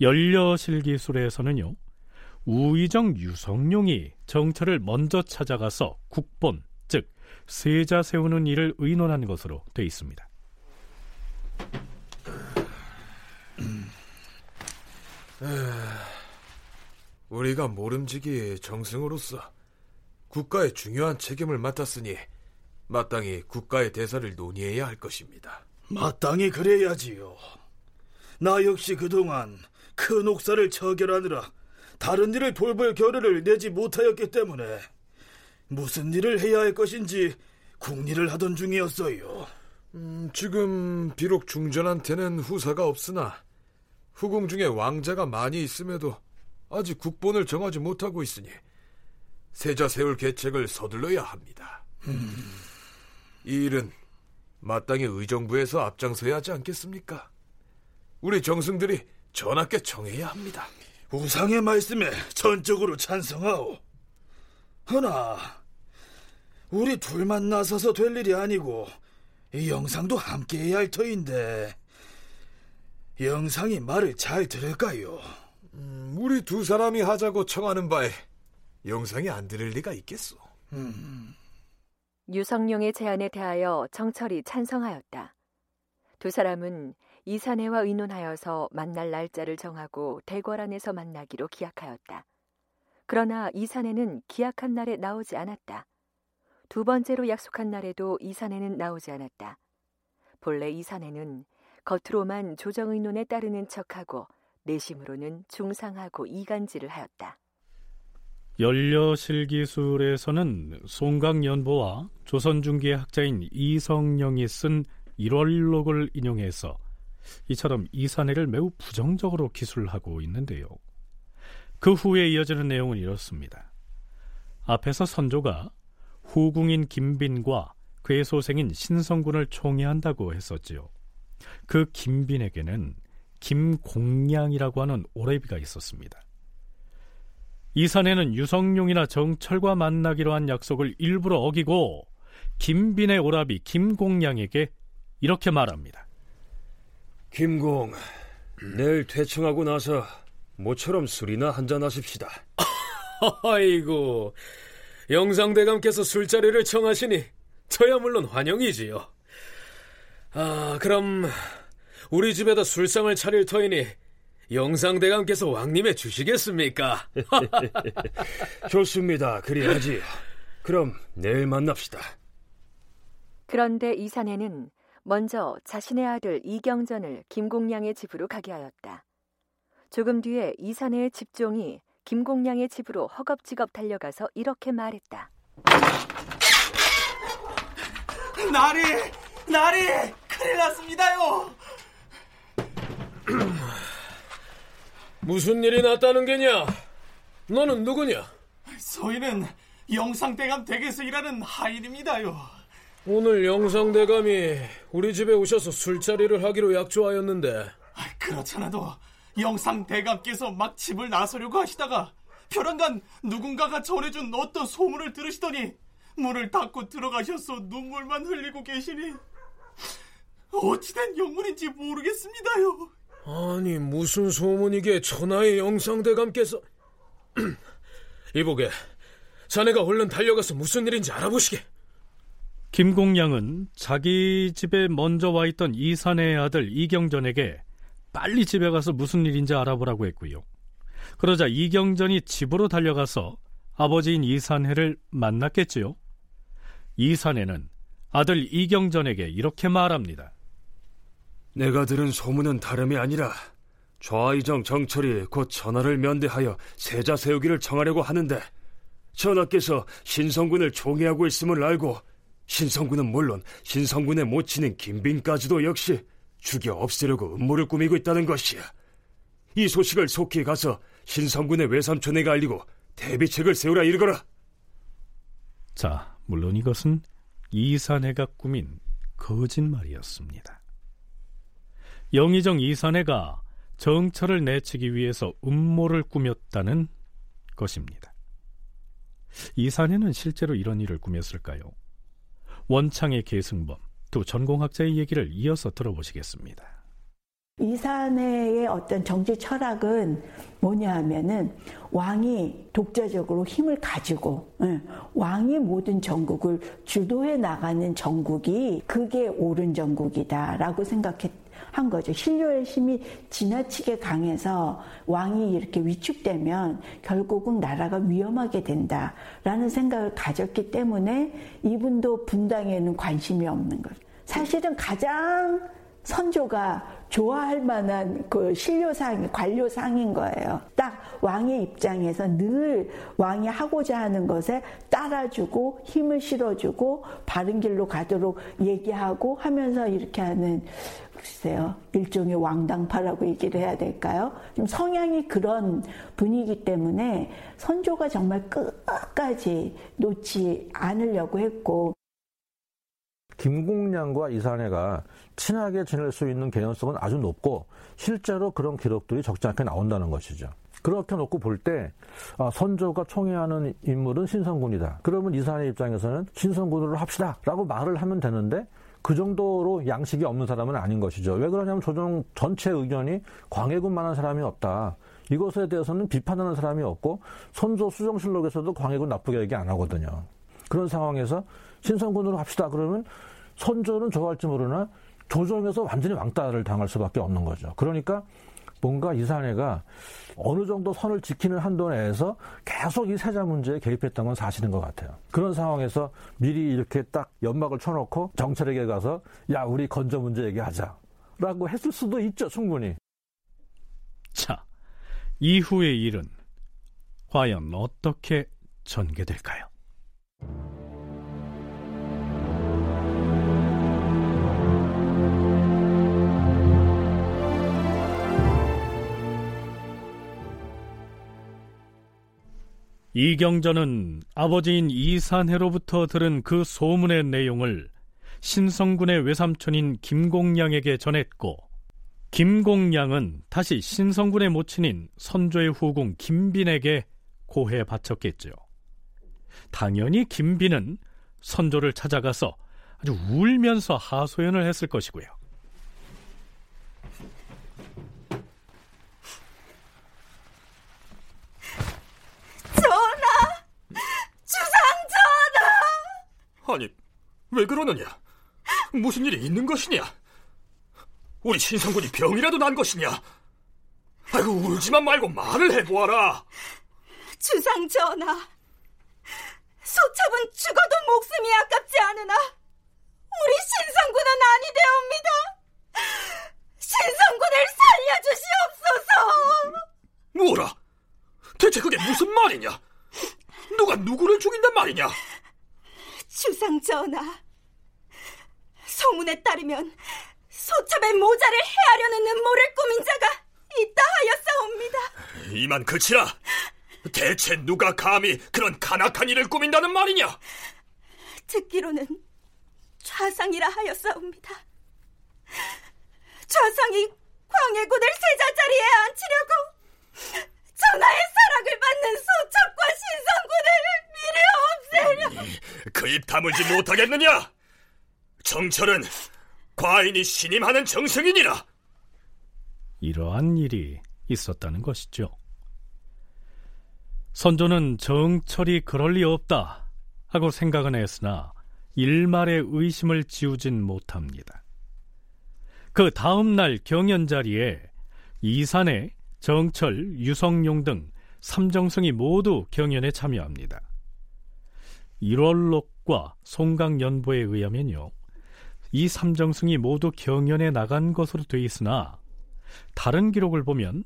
연려실 기술에서는요. 우의정 유성룡이 정철을 먼저 찾아가서 국본, 즉 세자 세우는 일을 의논한 것으로 돼 있습니다. 우리가 모름지기 정승으로서 국가의 중요한 책임을 맡았으니 마땅히 국가의 대사를 논의해야 할 것입니다. 마땅히 그래야지요. 나 역시 그동안 큰 옥사를 처결하느라 다른 일을 돌볼 겨를을 내지 못하였기 때문에 무슨 일을 해야 할 것인지 궁리를 하던 중이었어요. 음, 지금 비록 중전한테는 후사가 없으나 후궁 중에 왕자가 많이 있음에도 아직 국본을 정하지 못하고 있으니 세자 세울 계책을 서둘러야 합니다. 음. 이 일은 마땅히 의정부에서 앞장서야 하지 않겠습니까? 우리 정승들이 전하께 청해야 합니다. 우상의 말씀에 전적으로 찬성하오. 허나 우리 둘만 나서서 될 일이 아니고 이 영상도 함께 해야 할 터인데 영상이 말을 잘 들을까요? 음, 우리 두 사람이 하자고 청하는 바에 영상이 안 들을 리가 있겠소. 음. 유성룡의 제안에 대하여 정철이 찬성하였다. 두 사람은 이사내와 의논하여서 만날 날짜를 정하고 대궐 안에서 만나기로 기약하였다. 그러나 이사내는 기약한 날에 나오지 않았다. 두 번째로 약속한 날에도 이사내는 나오지 않았다. 본래 이사내는 겉으로만 조정의논에 따르는 척하고 내심으로는 중상하고 이간질을 하였다. 연려실기술에서는 송강연보와 조선중기의 학자인 이성령이 쓴 일월록을 인용해서 이처럼 이사내를 매우 부정적으로 기술하고 있는데요. 그 후에 이어지는 내용은 이렇습니다. 앞에서 선조가 후궁인 김빈과 괴소생인 신성군을 총애한다고 했었지요. 그 김빈에게는 김공량이라고 하는 오래비가 있었습니다. 이산에는 유성룡이나 정철과 만나기로 한 약속을 일부러 어기고 김빈의 오라비 김공량에게 이렇게 말합니다. 김공, 내일 퇴청하고 나서 모처럼 술이나 한잔 하십시다. 아이고, 영상대감께서 술자리를 청하시니 저야 물론 환영이지요. 아, 그럼 우리 집에다 술상을 차릴 터이니 영상대감께서 왕님에 주시겠습니까? 좋습니다. 그리하지요. 그럼 내일 만납시다. 그런데 이산에는 먼저 자신의 아들 이경전을 김공량의 집으로 가게 하였다. 조금 뒤에 이산해의 집종이 김공량의 집으로 허겁지겁 달려가서 이렇게 말했다. 나리! 나리! 큰일 났습니다요! 무슨 일이 났다는 게냐? 너는 누구냐? 저희는 영상대감 댁에서 일하는 하인입니다요. 오늘 영상 대감이 우리 집에 오셔서 술자리를 하기로 약조하였는데. 그렇잖아도 영상 대감께서 막 집을 나서려고 하시다가 벼랑간 누군가가 전해준 어떤 소문을 들으시더니 문을 닫고 들어가셔서 눈물만 흘리고 계시니 어찌된 영문인지 모르겠습니다요. 아니 무슨 소문이게 천하의 영상대감께서. 이보게 자네가 얼른 달려가서 무슨 일인지 알아보시게 김공량은 자기 집에 먼저 와 있던 이산의 아들 이경전에게 빨리 집에 가서 무슨 일인지 알아보라고 했고요. 그러자 이경전이 집으로 달려가서 아버지인 이산해를 만났겠지요. 이산해는 아들 이경전에게 이렇게 말합니다. 내가 들은 소문은 다름이 아니라 좌이정 정철이 곧 전하를 면대하여 세자 세우기를 청하려고 하는데 전하께서 신성군을 총애하고 있음을 알고 신성군은 물론 신성군의 모친인 김빈까지도 역시 죽여 없애려고 음모를 꾸미고 있다는 것이야. 이 소식을 속히 가서 신성군의 외삼촌에게 알리고 대비책을 세우라 이르거라. 자, 물론 이것은 이산해가 꾸민 거짓말이었습니다. 영의정 이산해가 정철을 내치기 위해서 음모를 꾸몄다는 것입니다. 이산해는 실제로 이런 일을 꾸몄을까요? 원창의 계승범, 두 전공학자의 얘기를 이어서 들어보시겠습니다. 이산해의 어떤 정치 철학은 뭐냐 하면은 왕이 독자적으로 힘을 가지고 예, 왕이 모든 전국을 주도해 나가는 전국이 그게 옳은 전국이다라고 생각했 한 거죠. 신료의 힘이 지나치게 강해서 왕이 이렇게 위축되면 결국은 나라가 위험하게 된다라는 생각을 가졌기 때문에 이분도 분당에는 관심이 없는 거죠. 사실은 가장 선조가 좋아할 만한 그 신료상, 관료상인 거예요. 딱 왕의 입장에서 늘 왕이 하고자 하는 것에 따라주고 힘을 실어주고 바른 길로 가도록 얘기하고 하면서 이렇게 하는 글쎄요. 일종의 왕당파라고 얘기를 해야 될까요? 좀 성향이 그런 분위기 때문에 선조가 정말 끝까지 놓지 않으려고 했고 김공량과 이산해가 친하게 지낼 수 있는 개연성은 아주 높고 실제로 그런 기록들이 적지 않게 나온다는 것이죠. 그렇게 놓고 볼때 아, 선조가 총애하는 인물은 신성군이다. 그러면 이산의 입장에서는 신성군으로 합시다라고 말을 하면 되는데 그 정도로 양식이 없는 사람은 아닌 것이죠. 왜 그러냐면 조정 전체 의견이 광해군만한 사람이 없다. 이것에 대해서는 비판하는 사람이 없고 선조 수정실록에서도 광해군 나쁘게 얘기 안 하거든요. 그런 상황에서 신성군으로 합시다. 그러면 선조는 좋아할지 모르나 조정에서 완전히 왕따를 당할 수밖에 없는 거죠. 그러니까 뭔가 이산해가 어느 정도 선을 지키는 한도 내에서 계속 이 세자 문제에 개입했던 건 사실인 것 같아요. 그런 상황에서 미리 이렇게 딱 연막을 쳐놓고 정찰에게 가서 야 우리 건조 문제 얘기하자 라고 했을 수도 있죠 충분히. 자 이후의 일은 과연 어떻게 전개될까요? 이경전은 아버지인 이산해로부터 들은 그 소문의 내용을 신성군의 외삼촌인 김공량에게 전했고 김공량은 다시 신성군의 모친인 선조의 후궁 김빈에게 고해 바쳤겠죠. 당연히 김빈은 선조를 찾아가서 아주 울면서 하소연을 했을 것이고요. 전하! 주상 전하! 아니, 왜 그러느냐? 무슨 일이 있는 것이냐? 우리 신성군이 병이라도 난 것이냐? 아이고, 울지만 말고 말을 해보아라! 주상 전하, 소첩은 죽어도 목숨이 아깝지 않으나 우리 신성군은 아니되옵니다. 신성군을 살려주시옵소서. 뭐라? 대체 그게 무슨 말이냐? 누가 누구를 죽인단 말이냐? 주상 전하, 소문에 따르면 소첩의 모자를 해하려는 음모를 꾸민 자가 있다 하였사옵니다. 이만 그치라. 대체 누가 감히 그런 간악한 일을 꾸민다는 말이냐? 듣기로는 좌상이라 하였사옵니다. 좌상이 광해군을 세자 자리에 앉히려고 전하의 사랑을 받는 소첩과 신성군을 미리 없애려. 그 입 다물지 못하겠느냐? 정철은 과인이 신임하는 정승이니라. 이러한 일이 있었다는 것이죠. 선조는 정철이 그럴 리 없다 하고 생각은 했으나 일말의 의심을 지우진 못합니다. 그 다음 날 경연 자리에 이산에 정철, 유성용 등 삼정승이 모두 경연에 참여합니다. 1월록과 송강연보에 의하면요. 이 삼정승이 모두 경연에 나간 것으로 돼 있으나 다른 기록을 보면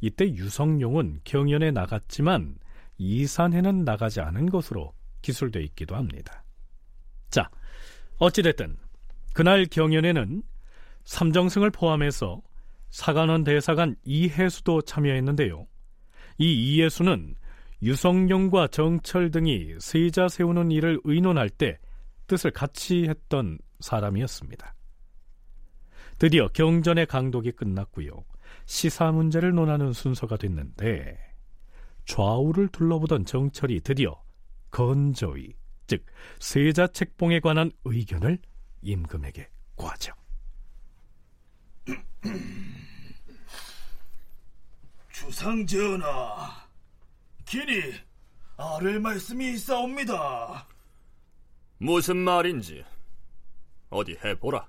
이때 유성룡은 경연에 나갔지만 이산해는 나가지 않은 것으로 기술되어 있기도 합니다. 자, 어찌됐든 그날 경연에는 삼정승을 포함해서 사관원 대사관 이해수도 참여했는데요. 이 이해수는 유성룡과 정철 등이 세자 세우는 일을 의논할 때 뜻을 같이 했던 사람이었습니다. 드디어 경전의 강독이 끝났고요. 시사 문제를 논하는 순서가 됐는데 좌우를 둘러보던 정철이 드디어 건조의, 즉 세자 책봉에 관한 의견을 임금에게 구하죠. 주상전하, 기니 아를 말씀이 있사옵니다. 무슨 말인지 어디 해보라.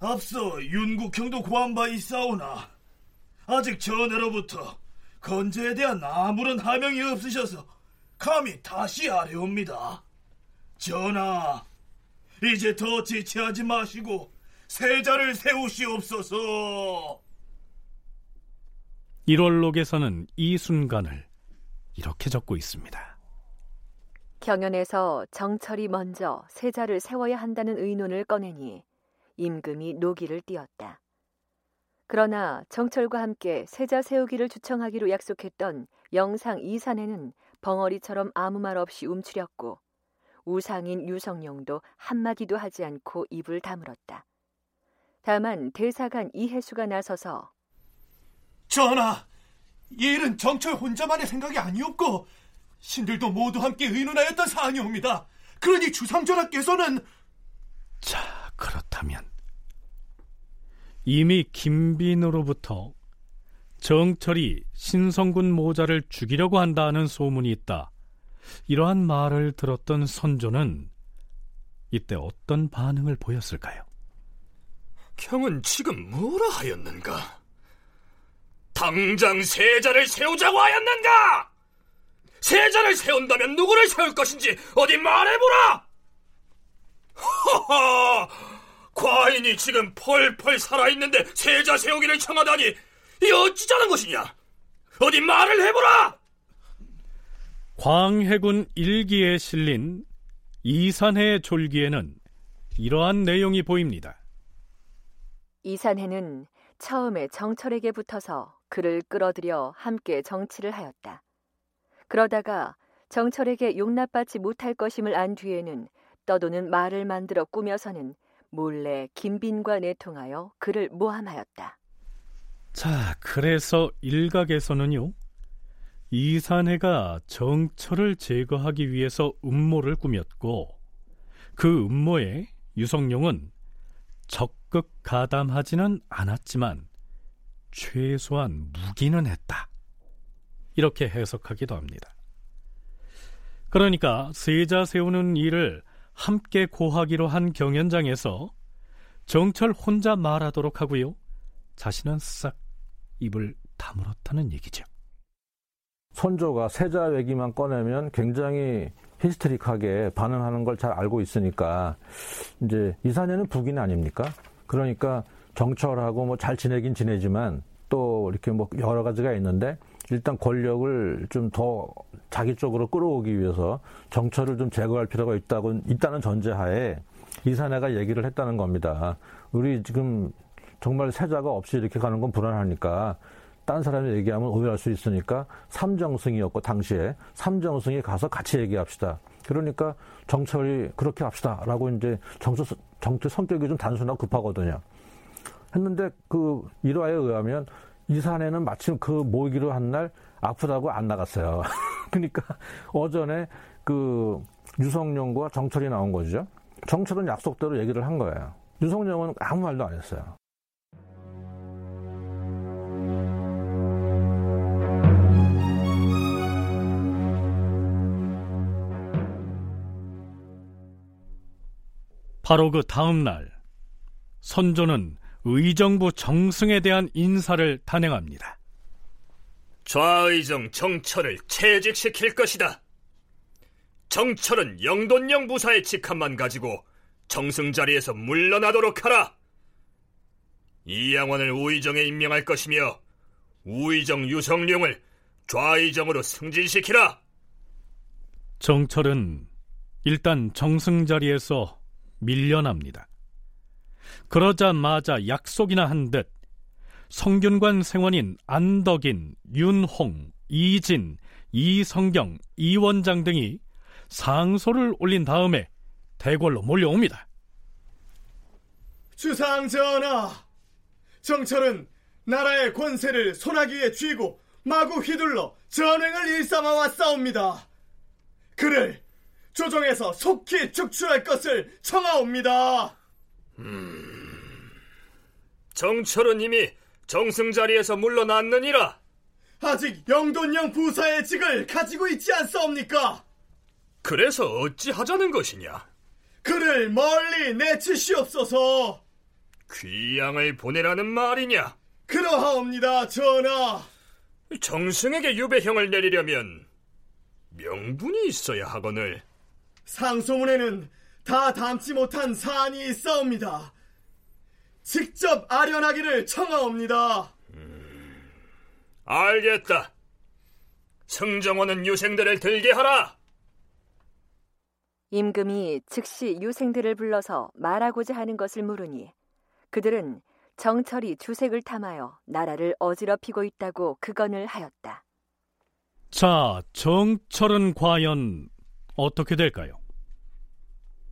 앞서 윤국형도 고한 바 있사오나 아직 전하로부터 건재에 대한 아무런 하명이 없으셔서 감히 다시 아뢰옵니다. 전하, 이제 더 지체하지 마시고 세자를 세우시옵소서. 1월록에서는 이 순간을 이렇게 적고 있습니다. 경연에서 정철이 먼저 세자를 세워야 한다는 의논을 꺼내니 임금이 노기를 띄었다. 그러나 정철과 함께 세자 세우기를 주청하기로 약속했던 영상 이산에는 벙어리처럼 아무 말 없이 움츠렸고 우상인 유성룡도 한마디도 하지 않고 입을 다물었다. 다만 대사관 이해수가 나서서 전하, 이 일은 정철 혼자만의 생각이 아니었고 신들도 모두 함께 의논하였던 사안이옵니다. 그러니 주상전하께서는 자, 그렇다면 이미 김빈으로부터 정철이 신성군 모자를 죽이려고 한다는 소문이 있다. 이러한 말을 들었던 선조는 이때 어떤 반응을 보였을까요? 경은 지금 뭐라 하였는가? 당장 세자를 세우자고 하였는가? 세자를 세운다면 누구를 세울 것인지 어디 말해보라! 허허! 과인이 지금 펄펄 살아있는데 세자 세우기를 청하다니 이 어찌자는 것이냐? 어디 말을 해보라! 광해군 일기에 실린 이산해 졸기에는 이러한 내용이 보입니다. 이산해는 처음에 정철에게 붙어서 그를 끌어들여 함께 정치를 하였다. 그러다가 정철에게 용납받지 못할 것임을 안 뒤에는 떠도는 말을 만들어 꾸며서는 몰래 김빈과 내통하여 그를 모함하였다. 자, 그래서 일각에서는요. 이산해가 정철을 제거하기 위해서 음모를 꾸몄고 그 음모에 유성룡은 적극 가담하지는 않았지만 최소한 무기는 했다. 이렇게 해석하기도 합니다. 그러니까 세자 세우는 일을 함께 고하기로 한 경연장에서 정철 혼자 말하도록 하고요. 자신은 싹 입을 다물었다는 얘기죠. 선조가 세자 얘기만 꺼내면 굉장히 히스테릭하게 반응하는 걸 잘 알고 있으니까 이제 이사녀는 북인 아닙니까? 그러니까 정철하고 뭐 잘 지내긴 지내지만 또 이렇게 뭐 여러 가지가 있는데 일단 권력을 좀 더 자기 쪽으로 끌어오기 위해서 정철을 좀 제거할 필요가 있다고 있다는 전제하에 이사내가 얘기를 했다는 겁니다. 우리 지금 정말 세자가 없이 이렇게 가는 건 불안하니까 딴 사람이 얘기하면 오해할 수 있으니까 삼정승이었고 당시에 삼정승이 가서 같이 얘기합시다. 그러니까 정철이 그렇게 합시다라고 이제 정철 정철 성격이 좀 단순하고 급하거든요. 했는데 그 일화에 의하면 이산에는 마침 그 모이기로 한 날 아프다고 안 나갔어요. 그러니까 어전에 그 유성룡과 정철이 나온 거죠. 정철은 약속대로 얘기를 한 거예요. 유성룡은 아무 말도 안 했어요. 바로 그 다음 날 선조는 의정부 정승에 대한 인사를 단행합니다. 좌의정 정철을 채직시킬 것이다. 정철은 영돈령 부사의 직함만 가지고 정승 자리에서 물러나도록 하라. 이양원을 우의정에 임명할 것이며 우의정 유성룡을 좌의정으로 승진시키라. 정철은 일단 정승 자리에서 밀려납니다. 그러자마자 약속이나 한 듯 성균관 생원인 안덕인, 윤홍, 이진, 이성경, 이원장 등이 상소를 올린 다음에 대궐로 몰려옵니다. 주상 전하, 정철은 나라의 권세를 손아귀에 쥐고 마구 휘둘러 전횡을 일삼아 왔사옵니다. 그를 조정에서 속히 축출할 것을 청하옵니다. 음, 정철은 이미 정승 자리에서 물러났느니라. 아직 영돈령 부사의 직을 가지고 있지 않사옵니까? 그래서 어찌 하자는 것이냐? 그를 멀리 내치시옵소서. 귀양을 보내라는 말이냐? 그러하옵니다, 전하. 정승에게 유배형을 내리려면 명분이 있어야 하거늘. 상소문에는 다 담지 못한 사안이 있사옵니다. 직접 아련하기를 청하옵니다. 음, 알겠다. 승정원은 유생들을 들게 하라. 임금이 즉시 유생들을 불러서 말하고자 하는 것을 물으니 그들은 정철이 주색을 탐하여 나라를 어지럽히고 있다고 극언을 하였다. 자, 정철은 과연 어떻게 될까요?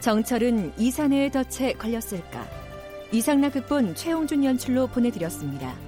정철은 이산해의 덫에 걸렸을까 이상락 극본 최홍준 연출로 보내드렸습니다.